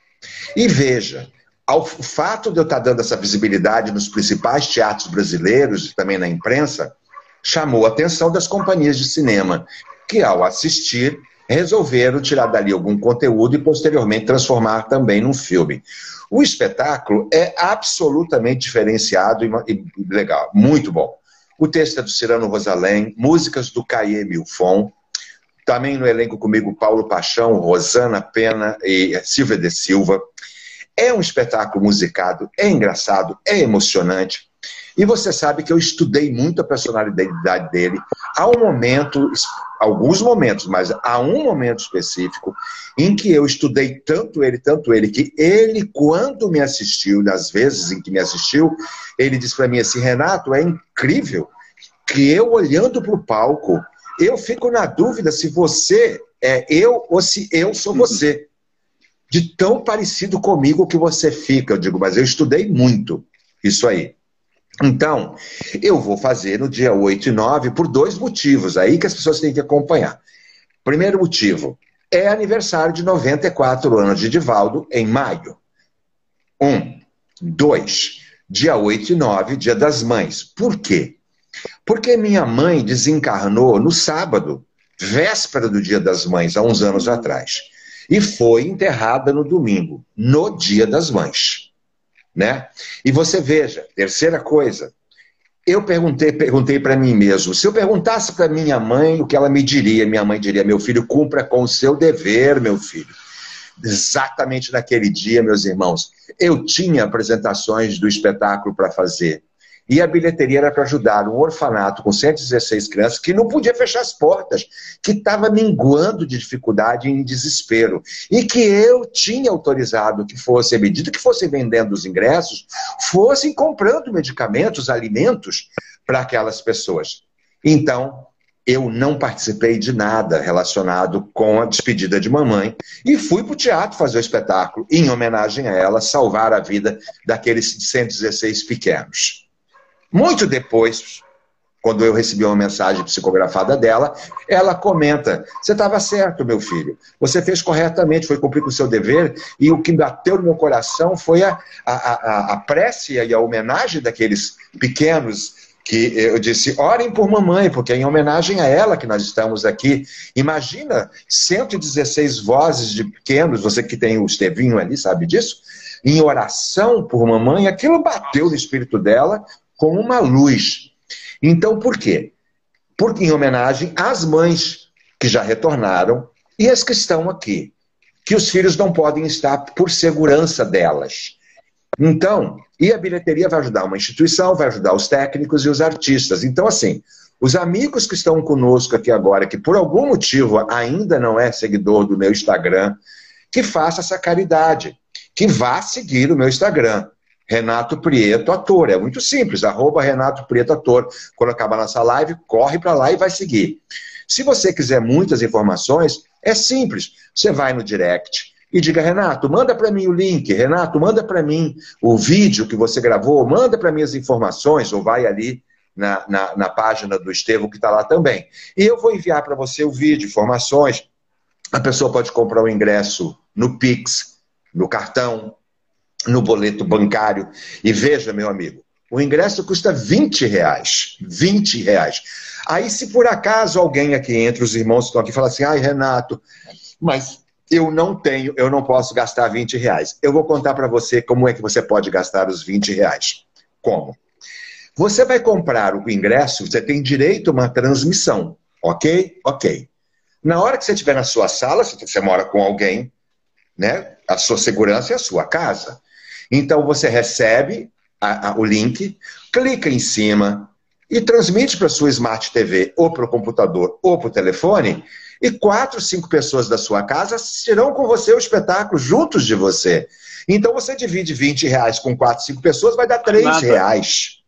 E veja, ao fato de eu estar dando essa visibilidade nos principais teatros brasileiros e também na imprensa, chamou a atenção das companhias de cinema, que ao assistir resolveram tirar dali algum conteúdo e posteriormente transformar também num filme. O espetáculo é absolutamente diferenciado e legal, muito bom. O texto é do Cirano Rosalém, músicas do Caê Milfon, também no elenco comigo Paulo Paixão, Rosana Pena e Silvia de Silva. É um espetáculo musicado, é engraçado, é emocionante. E você sabe que eu estudei muito a personalidade dele. Há um momento, alguns momentos, mas há um momento específico em que eu estudei tanto ele, tanto ele, que ele, quando me assistiu, nas vezes em que me assistiu, ele disse para mim assim: Renato, é incrível que eu, olhando para o palco, eu fico na dúvida se você é eu ou se eu sou você. De tão parecido comigo que você fica. Eu digo, mas eu estudei muito isso aí. Então, eu vou fazer no dia 8 e 9 por dois motivos aí que as pessoas têm que acompanhar. Primeiro motivo, é aniversário de 94 anos de Divaldo em maio. Um. Dois. Dia 8 e 9, dia das mães. Por quê? Porque minha mãe desencarnou no sábado, véspera do dia das mães, há uns anos atrás. E foi enterrada no domingo, no dia das mães né? E você veja, terceira coisa, eu perguntei, perguntei para mim mesmo, se eu perguntasse para minha mãe o que ela me diria, minha mãe diria: "Meu filho, cumpra com o seu dever, meu filho". Exatamente naquele dia, meus irmãos, eu tinha apresentações do espetáculo para fazer. E a bilheteria era para ajudar um orfanato com 116 crianças que não podia fechar as portas, que estava minguando de dificuldade e em desespero. E que eu tinha autorizado que fosse, à medida que fossem vendendo os ingressos, fossem comprando medicamentos, alimentos para aquelas pessoas. Então, eu não participei de nada relacionado com a despedida de mamãe e fui para o teatro fazer o espetáculo, em homenagem a ela, salvar a vida daqueles 116 pequenos. Muito depois, quando eu recebi uma mensagem psicografada dela, ela comenta: Você estava certo, meu filho. Você fez corretamente, foi cumprir com o seu dever. E o que bateu no meu coração foi a, a, a, a prece e a homenagem daqueles pequenos que eu disse, orem por mamãe, porque é em homenagem a ela que nós estamos aqui. Imagina 116 vozes de pequenos, você que tem o Estevinho ali, sabe disso? Em oração por mamãe, aquilo bateu no espírito dela, com uma luz. Então, por quê? Porque em homenagem às mães que já retornaram e as que estão aqui, que os filhos não podem estar por segurança delas. Então, e a bilheteria vai ajudar uma instituição, vai ajudar os técnicos e os artistas. Então, assim, os amigos que estão conosco aqui agora, que por algum motivo ainda não é seguidor do meu Instagram, que faça essa caridade, que vá seguir o meu Instagram. Renato Prieto Ator. É muito simples, arroba Renato Prieto Ator. Quando acabar nossa live, corre para lá e vai seguir. Se você quiser muitas informações, é simples. Você vai no direct e diga, Renato, manda para mim o link, Renato, manda para mim o vídeo que você gravou, manda para mim as informações, ou vai ali na, na, na página do Estevão que está lá também. E eu vou enviar para você o vídeo, informações. A pessoa pode comprar o ingresso no Pix, no cartão, no boleto bancário. E veja, meu amigo, o ingresso custa 20 reais. 20 reais. Aí, se por acaso alguém aqui entre os irmãos que estão aqui fala assim, ai, Renato, mas eu não tenho, eu não posso gastar 20 reais. Eu vou contar para você como é que você pode gastar os 20 reais. Como? Você vai comprar o ingresso, você tem direito a uma transmissão, ok? Ok. Na hora que você estiver na sua sala, se você mora com alguém, né? A sua segurança é a sua casa. Então você recebe a, a, o link, clica em cima e transmite para sua Smart TV, ou para o computador, ou para o telefone, e quatro, cinco pessoas da sua casa assistirão com você o espetáculo juntos de você. Então você divide 20 reais com quatro, cinco pessoas, vai dar 3 reais.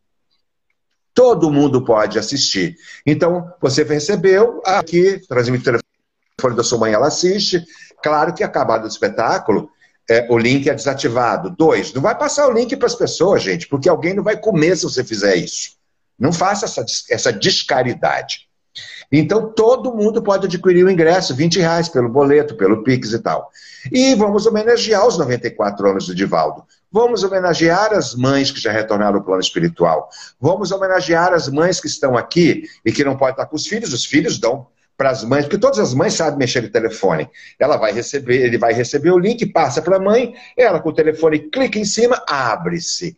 Todo mundo pode assistir. Então, você recebeu aqui, transmite o telefone da sua mãe, ela assiste. Claro que acabado o espetáculo, é, o link é desativado. Dois, não vai passar o link para as pessoas, gente, porque alguém não vai comer se você fizer isso. Não faça essa, essa discaridade. Então, todo mundo pode adquirir o ingresso, 20 reais pelo boleto, pelo Pix e tal. E vamos homenagear os 94 anos do Divaldo. Vamos homenagear as mães que já retornaram ao plano espiritual. Vamos homenagear as mães que estão aqui e que não podem estar com os filhos. Os filhos dão para as mães, porque todas as mães sabem mexer no telefone. Ela vai receber, ele vai receber o link, passa para a mãe, ela com o telefone clica em cima, abre-se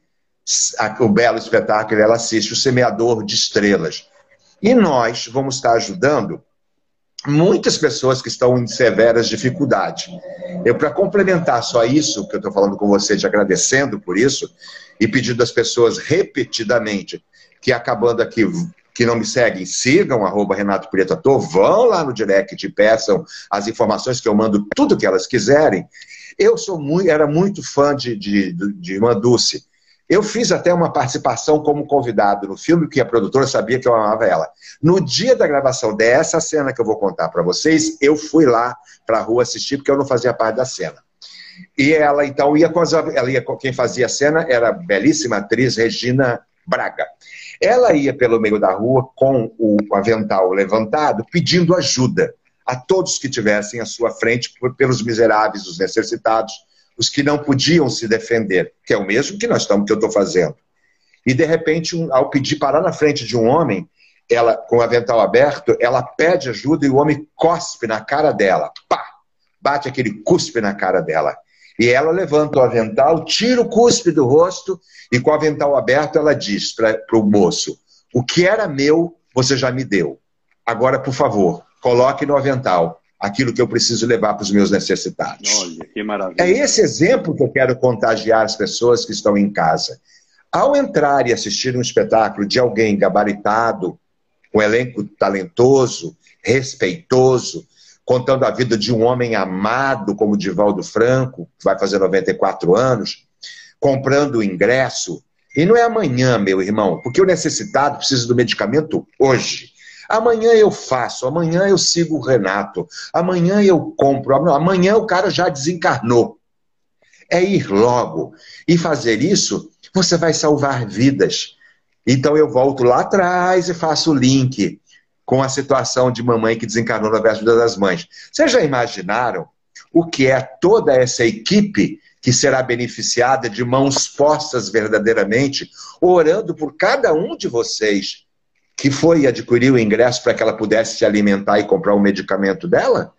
o belo espetáculo, ela assiste o Semeador de Estrelas. E nós vamos estar ajudando muitas pessoas que estão em severas dificuldades. Eu, para complementar só isso, que eu estou falando com você, te agradecendo por isso, e pedindo às pessoas repetidamente que acabando aqui, que não me seguem, sigam arroba Renato Preto Ator, vão lá no direct e peçam as informações que eu mando tudo que elas quiserem. Eu sou muito, era muito fã de, de, de Irmã Dulce. Eu fiz até uma participação como convidado no filme, que a produtora sabia que eu amava ela. No dia da gravação dessa cena que eu vou contar para vocês, eu fui lá para a rua assistir, porque eu não fazia parte da cena. E ela, então, ia com as, ela ia, quem fazia a cena era a belíssima atriz Regina Braga. Ela ia pelo meio da rua com o avental levantado, pedindo ajuda a todos que tivessem à sua frente, pelos miseráveis, os necessitados, os que não podiam se defender, que é o mesmo que nós estamos que eu estou fazendo. E de repente, um, ao pedir parar na frente de um homem, ela com o avental aberto, ela pede ajuda e o homem cospe na cara dela. Pá! Bate aquele cuspe na cara dela. E ela levanta o avental, tira o cuspe do rosto e com o avental aberto ela diz para o moço: O que era meu, você já me deu. Agora, por favor, coloque no avental aquilo que eu preciso levar para os meus necessitados. Olha, que maravilha. É esse exemplo que eu quero contagiar as pessoas que estão em casa. Ao entrar e assistir um espetáculo de alguém gabaritado, um elenco talentoso, respeitoso, contando a vida de um homem amado como Divaldo Franco, que vai fazer 94 anos, comprando o ingresso. E não é amanhã, meu irmão, porque o necessitado precisa do medicamento hoje. Amanhã eu faço, amanhã eu sigo o Renato, amanhã eu compro, amanhã o cara já desencarnou. É ir logo. E fazer isso, você vai salvar vidas. Então eu volto lá atrás e faço o link com a situação de mamãe que desencarnou na véspera das mães. Vocês já imaginaram o que é toda essa equipe que será beneficiada de mãos postas verdadeiramente, orando por cada um de vocês que foi adquirir o ingresso para que ela pudesse se alimentar e comprar o medicamento dela?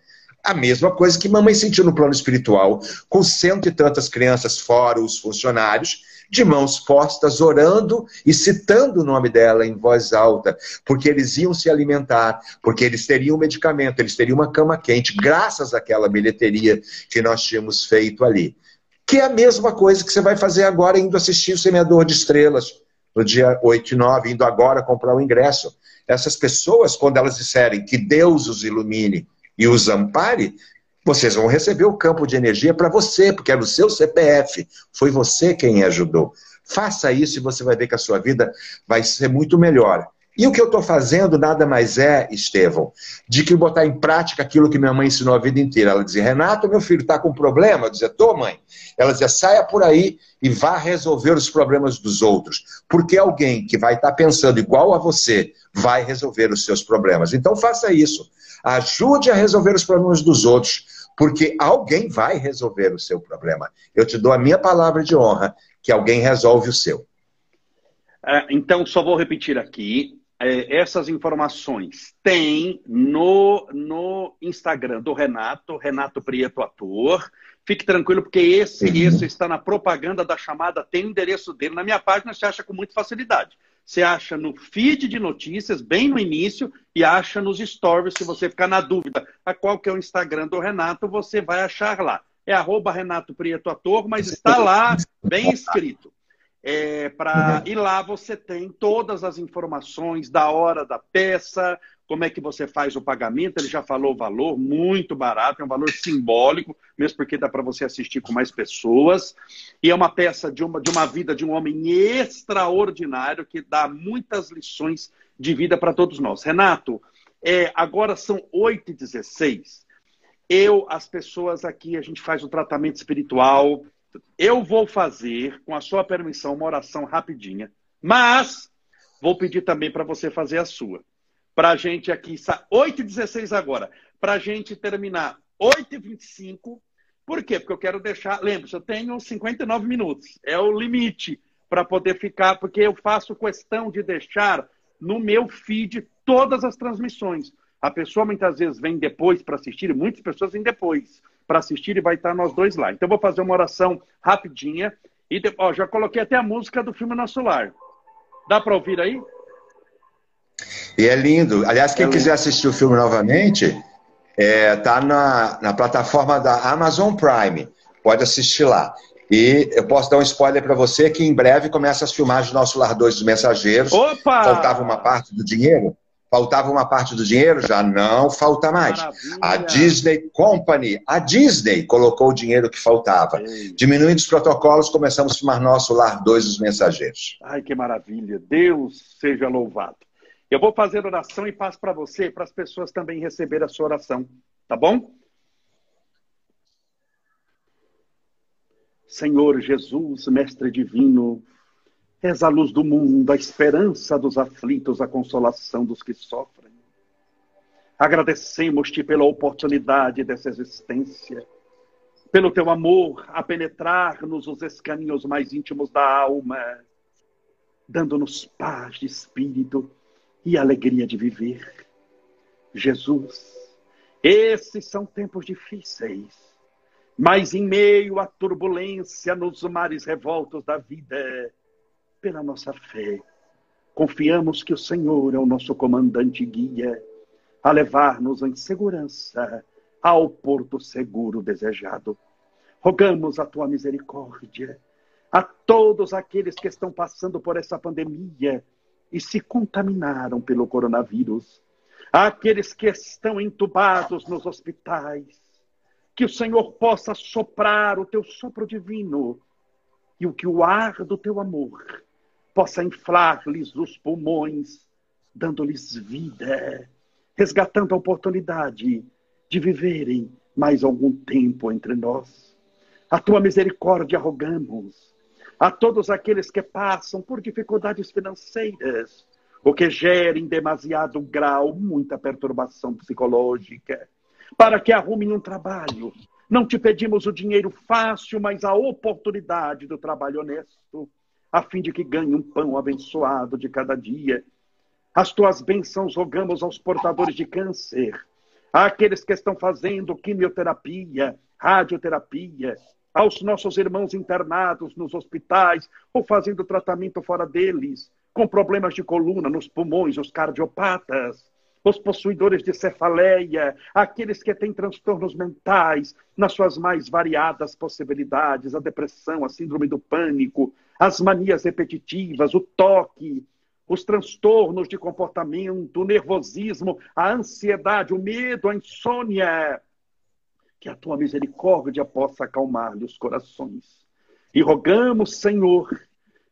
A mesma coisa que mamãe sentiu no plano espiritual, com cento e tantas crianças fora os funcionários, de mãos postas, orando e citando o nome dela em voz alta, porque eles iam se alimentar, porque eles teriam medicamento, eles teriam uma cama quente, graças àquela bilheteria que nós tínhamos feito ali. Que é a mesma coisa que você vai fazer agora indo assistir o Semeador de Estrelas no dia 8 e 9, indo agora comprar o ingresso. Essas pessoas, quando elas disserem que Deus os ilumine e os ampare, vocês vão receber o campo de energia para você, porque é no seu CPF. Foi você quem ajudou. Faça isso e você vai ver que a sua vida vai ser muito melhor. E o que eu estou fazendo nada mais é, Estevão, de que botar em prática aquilo que minha mãe ensinou a vida inteira. Ela dizia, Renato, meu filho está com problema? Eu dizia, tô, mãe. Ela dizia, saia por aí e vá resolver os problemas dos outros. Porque alguém que vai estar tá pensando igual a você vai resolver os seus problemas. Então faça isso. Ajude a resolver os problemas dos outros, porque alguém vai resolver o seu problema. Eu te dou a minha palavra de honra que alguém resolve o seu. É, então, só vou repetir aqui é, essas informações tem no, no Instagram do Renato, Renato Prieto Ator. Fique tranquilo, porque esse, esse está na propaganda da chamada, tem o endereço dele. Na minha página você acha com muita facilidade. Você acha no feed de notícias, bem no início, e acha nos stories, se você ficar na dúvida a qual que é o Instagram do Renato, você vai achar lá. É arroba Renato Prieto Ator, mas está lá bem escrito. É, pra, e lá você tem todas as informações da hora da peça, como é que você faz o pagamento, ele já falou o valor, muito barato, é um valor simbólico, mesmo porque dá para você assistir com mais pessoas. E é uma peça de uma, de uma vida de um homem extraordinário que dá muitas lições de vida para todos nós. Renato, é, agora são 8h16. Eu, as pessoas aqui, a gente faz o tratamento espiritual. Eu vou fazer, com a sua permissão, uma oração rapidinha, mas vou pedir também para você fazer a sua para a gente aqui, 8h16 agora, para a gente terminar 8h25. Por quê? Porque eu quero deixar. Lembre-se, eu tenho 59 minutos, é o limite para poder ficar, porque eu faço questão de deixar no meu feed todas as transmissões. A pessoa muitas vezes vem depois para assistir, muitas pessoas vêm depois para assistir e vai estar nós dois lá. Então, vou fazer uma oração rapidinha. E ó, já coloquei até a música do filme Nosso Lar. Dá para ouvir aí? E é lindo. Aliás, quem é quiser assistir o filme novamente, é, tá na, na plataforma da Amazon Prime. Pode assistir lá. E eu posso dar um spoiler para você que em breve começa as filmagens do nosso Lar 2 dos Mensageiros. Opa! Faltava uma parte do dinheiro? Faltava uma parte do dinheiro? Já não falta mais. Maravilha. A Disney Company, a Disney, colocou o dinheiro que faltava. Ei. Diminuindo os protocolos, começamos a filmar nosso Lar 2 dos Mensageiros. Ai, que maravilha. Deus seja louvado. Eu vou fazer oração e passo para você, para as pessoas também receberem a sua oração. Tá bom? Senhor Jesus, Mestre Divino, és a luz do mundo, a esperança dos aflitos, a consolação dos que sofrem. Agradecemos-te pela oportunidade dessa existência, pelo teu amor a penetrar-nos os escaninhos mais íntimos da alma, dando-nos paz de espírito e alegria de viver. Jesus, esses são tempos difíceis, mas em meio à turbulência nos mares revoltos da vida, pela nossa fé, confiamos que o Senhor é o nosso comandante e guia a levar-nos em segurança ao porto seguro desejado. Rogamos a tua misericórdia a todos aqueles que estão passando por essa pandemia e se contaminaram pelo coronavírus, aqueles que estão entubados nos hospitais, que o Senhor possa soprar o teu sopro divino e o que o ar do teu amor possa inflar-lhes os pulmões, dando-lhes vida, resgatando a oportunidade de viverem mais algum tempo entre nós. A tua misericórdia rogamos a todos aqueles que passam por dificuldades financeiras, o que gera em demasiado grau muita perturbação psicológica, para que arrumem um trabalho. Não te pedimos o dinheiro fácil, mas a oportunidade do trabalho honesto, a fim de que ganhe um pão abençoado de cada dia. As tuas bênçãos rogamos aos portadores de câncer, àqueles que estão fazendo quimioterapia, radioterapia, aos nossos irmãos internados nos hospitais ou fazendo tratamento fora deles, com problemas de coluna nos pulmões, os cardiopatas, os possuidores de cefaleia, aqueles que têm transtornos mentais nas suas mais variadas possibilidades, a depressão, a síndrome do pânico, as manias repetitivas, o toque, os transtornos de comportamento, o nervosismo, a ansiedade, o medo, a insônia, que a tua misericórdia possa acalmar-lhe os corações. E rogamos, Senhor,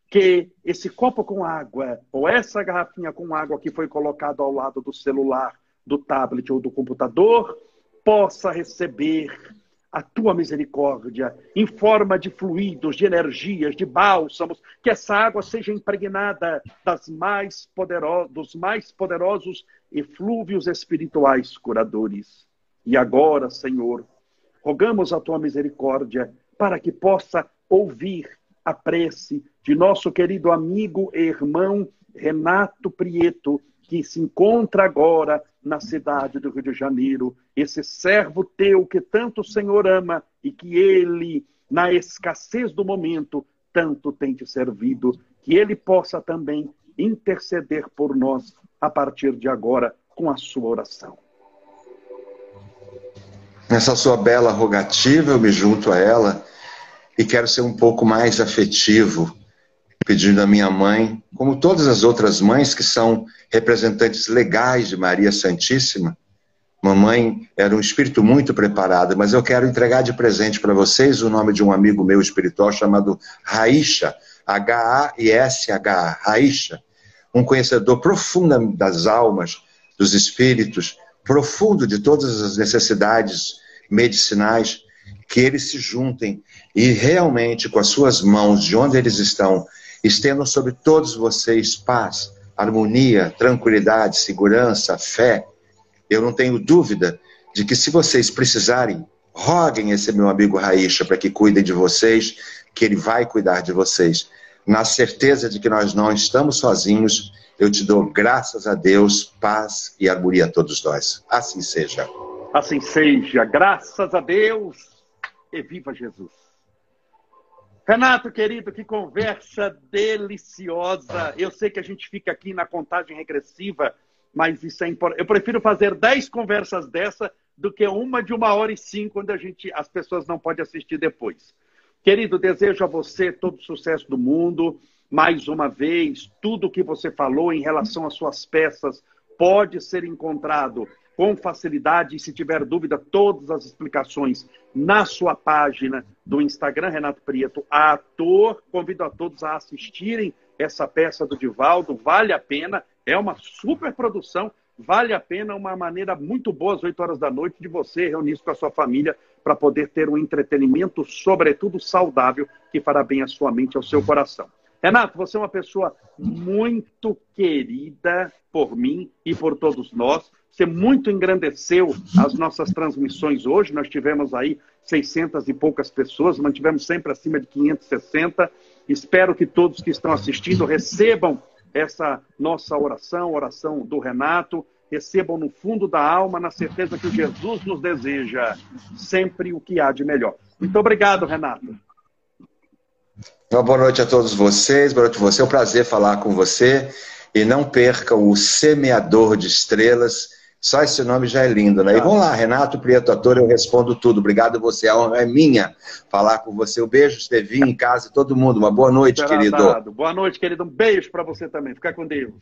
que esse copo com água, ou essa garrafinha com água que foi colocado ao lado do celular, do tablet ou do computador, possa receber a tua misericórdia em forma de fluidos, de energias, de bálsamos, que essa água seja impregnada das mais dos mais poderosos eflúvios espirituais curadores. E agora, Senhor, Rogamos a tua misericórdia para que possa ouvir a prece de nosso querido amigo e irmão Renato Prieto, que se encontra agora na cidade do Rio de Janeiro, esse servo teu que tanto o Senhor ama e que ele, na escassez do momento, tanto tem te servido, que ele possa também interceder por nós a partir de agora com a sua oração. Nessa sua bela rogativa, eu me junto a ela e quero ser um pouco mais afetivo, pedindo à minha mãe, como todas as outras mães que são representantes legais de Maria Santíssima. Mamãe era um espírito muito preparado, mas eu quero entregar de presente para vocês o nome de um amigo meu espiritual chamado Raisha, H-A-I-S-H-A, Raisha, um conhecedor profundo das almas, dos espíritos, profundo de todas as necessidades medicinais, que eles se juntem e realmente, com as suas mãos, de onde eles estão, estendam sobre todos vocês paz, harmonia, tranquilidade, segurança, fé. Eu não tenho dúvida de que se vocês precisarem, roguem esse meu amigo Raícha para que cuide de vocês, que ele vai cuidar de vocês. Na certeza de que nós não estamos sozinhos, eu te dou graças a Deus, paz e harmonia a todos nós. Assim seja. Assim seja, graças a Deus e viva Jesus. Renato, querido, que conversa deliciosa. Eu sei que a gente fica aqui na contagem regressiva, mas isso é importante. Eu prefiro fazer dez conversas dessa do que uma de uma hora e cinco, onde a gente, as pessoas não podem assistir depois. Querido, desejo a você todo o sucesso do mundo mais uma vez, tudo o que você falou em relação às suas peças pode ser encontrado com facilidade. E se tiver dúvida, todas as explicações na sua página do Instagram, Renato Prieto, ator. Convido a todos a assistirem essa peça do Divaldo, vale a pena, é uma super produção, vale a pena, uma maneira muito boa às 8 horas da noite de você reunir-se com a sua família para poder ter um entretenimento, sobretudo saudável, que fará bem à sua mente e ao seu coração. Renato, você é uma pessoa muito querida por mim e por todos nós. Você muito engrandeceu as nossas transmissões hoje. Nós tivemos aí 600 e poucas pessoas, mantivemos sempre acima de 560. Espero que todos que estão assistindo recebam essa nossa oração, oração do Renato, recebam no fundo da alma, na certeza que Jesus nos deseja sempre o que há de melhor. Muito obrigado, Renato. Uma boa noite a todos vocês, boa noite a você. É um prazer falar com você. E não perca o Semeador de Estrelas. Só esse nome já é lindo, né? E vamos lá, Renato Prieto Ator, eu respondo tudo. Obrigado a você, a honra é minha falar com você. Um beijo, Estevinho, em casa, todo mundo. Uma boa noite, querido. Boa noite, querido. Um beijo para você também. Fica com Deus.